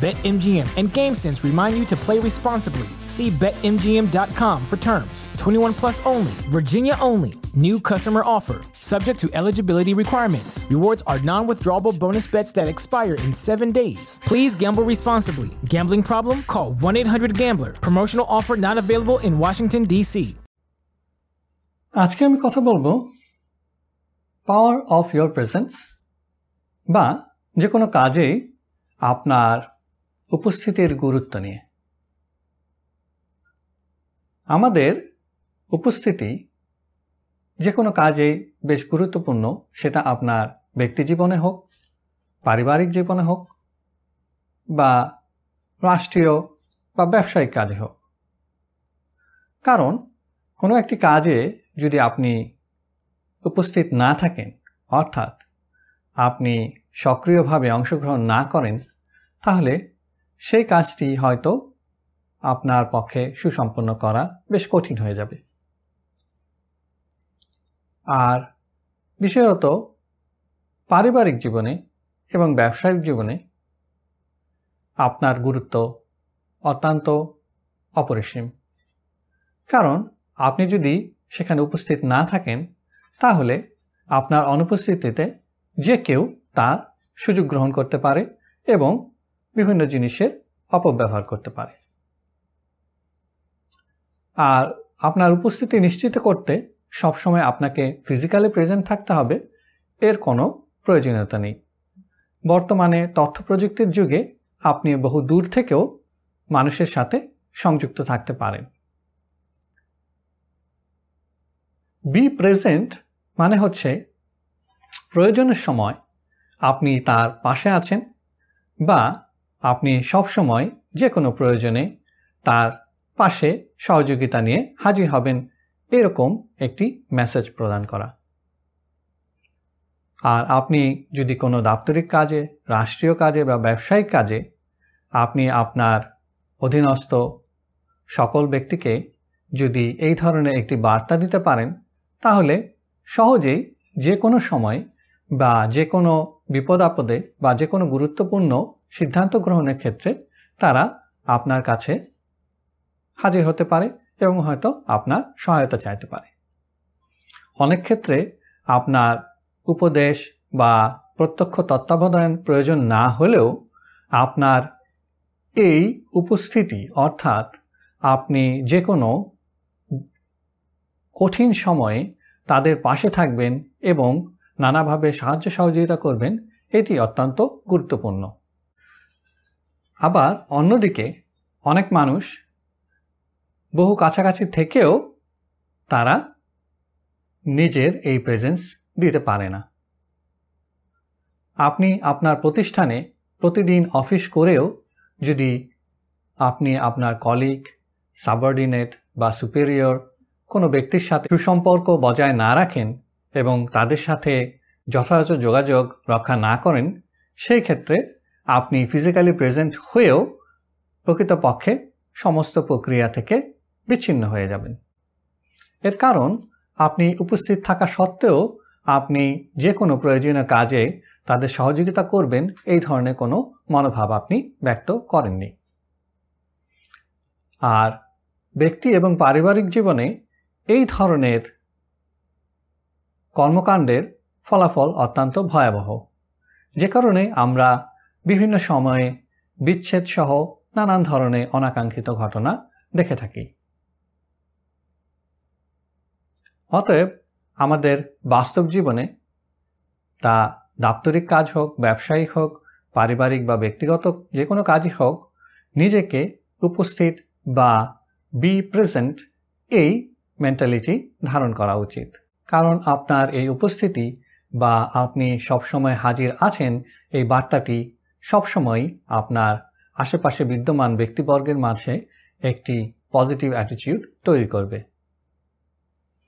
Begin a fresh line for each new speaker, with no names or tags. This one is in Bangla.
BetMGM and GameSense remind you to play responsibly. See BetMGM.com for terms. 21 plus only, Virginia only. New customer offer, subject to eligibility requirements. Rewards are non withdrawable bonus bets that expire in seven days. Please gamble responsibly. Gambling problem? Call 1 800 Gambler. Promotional offer not available in Washington, D.C.
আজকে আমি কথা বলবো পাওয়ার অফ ইয়োর প্রেজেন্স বা যে কোনো কাজেই আপনার উপস্থিতির গুরুত্ব নিয়ে। আমাদের উপস্থিতি যে কোনো কাজে বেশ গুরুত্বপূর্ণ, সেটা আপনার ব্যক্তি জীবনে হোক, পারিবারিক জীবনে হোক, বা রাষ্ট্রীয় বা ব্যবসায়িক কাজে হোক। কারণ কোনো একটি কাজে যদি আপনি উপস্থিত না থাকেন, অর্থাৎ আপনি সক্রিয়ভাবে অংশগ্রহণ না করেন, তাহলে সেই কাজটি হয়তো আপনার পক্ষে সুসম্পন্ন করা বেশ কঠিন হয়ে যাবে। আর বিশেষত পারিবারিক জীবনে এবং ব্যবসায়িক জীবনে আপনার গুরুত্ব অত্যন্ত অপরিসীম। কারণ আপনি যদি সেখানে উপস্থিত না থাকেন, তাহলে আপনার অনুপস্থিতিতে যে কেউ তার সুযোগ গ্রহণ করতে পারে এবং বিভিন্ন জিনিসের অপব্যবহার করতে পারে। আর আপনার উপস্থিতি নিশ্চিত করতে সবসময় আপনাকে ফিজিক্যালি প্রেজেন্ট থাকতে হবে, এর কোনো প্রয়োজনীয়তা নেই। বর্তমানে তথ্য প্রযুক্তির যুগে আপনি বহু দূর থেকেও মানুষের সাথে সংযুক্ত থাকতে পারেন। বি প্রেজেন্ট মানে হচ্ছে প্রয়োজনের সময় আপনি তার পাশে আছেন বা আপনি সবসময় যে কোনো প্রয়োজনে তার পাশে সহযোগিতা নিয়ে হাজির হবেন। এরকম একটি মেসেজ প্রদান করা। আর আপনি যদি কোনো দাপ্তরিক কাজে, রাষ্ট্রীয় কাজে বা ব্যবসায়িক কাজে আপনি আপনার অধীনস্থ সকল ব্যক্তিকে যদি এই ধরনের একটি বার্তা দিতে পারেন, তাহলে সহজেই যে কোনো সময় বা যে কোনো বিপদ আপদে বা যে কোনো গুরুত্বপূর্ণ সিদ্ধান্ত গ্রহণের ক্ষেত্রে তারা আপনার কাছে হাজির হতে পারে এবং হয়তো আপনার সহায়তা চাইতে পারে। অনেক ক্ষেত্রে আপনার উপদেশ বা প্রত্যক্ষ তত্ত্বাবধান প্রয়োজন না হলেও আপনার এই উপস্থিতি, অর্থাৎ আপনি যে কোনো কঠিন সময়ে তাদের পাশে থাকবেন এবং নানাভাবে সাহায্য সহযোগিতা করবেন, এটি অত্যন্ত গুরুত্বপূর্ণ। আবার অন্যদিকে অনেক মানুষ বহু কাছাকাছি থেকেও তারা নিজের এই প্রেজেন্স দিতে পারে না। আপনি আপনার প্রতিষ্ঠানে প্রতিদিন অফিস করেও যদি আপনি আপনার কলিগ সাবঅর্ডিনেট বা সুপেরিয়র কোনো ব্যক্তির সাথে সুসম্পর্ক বজায় না রাখেন এবং তাদের সাথে যথাযথ যোগাযোগ রক্ষা না করেন, সেই ক্ষেত্রে আপনি ফিজিক্যালি প্রেজেন্ট হয়েও প্রকৃতপক্ষে সমস্ত প্রক্রিয়া থেকে বিচ্ছিন্ন হয়ে যাবেন। এর কারণ, আপনি উপস্থিত থাকা সত্ত্বেও আপনি যে কোনো প্রয়োজনীয় কাজে তাদের সহযোগিতা করবেন, এই ধরনের কোনো মনোভাব আপনি ব্যক্ত করেননি। আর ব্যক্তি এবং পারিবারিক জীবনে এই ধরনের কর্মকাণ্ডের ফলাফল অত্যন্ত ভয়াবহ। যে কারণে আমরা বিভিন্ন সময়ে বিচ্ছেদ সহ নানান ধরনের অনাকাঙ্ক্ষিত ঘটনা দেখে থাকি। অতএব আমাদের বাস্তব জীবনে তা দাপ্তরিক কাজ হোক ব্যবসায়িক হোক, পারিবারিক বা ব্যক্তিগত যে কোনো কাজই হোক, নিজেকে উপস্থিত বা বি প্রেজেন্ট এই মেন্টালিটি ধারণ করা উচিত। কারণ আপনার এই উপস্থিতি বা আপনি সবসময় হাজির আছেন এই বার্তাটি সবসময় আপনার আশেপাশে বিদ্যমান ব্যক্তিবর্গের মাঝে একটি পজিটিভ অ্যাটিটিউড তৈরি করবে।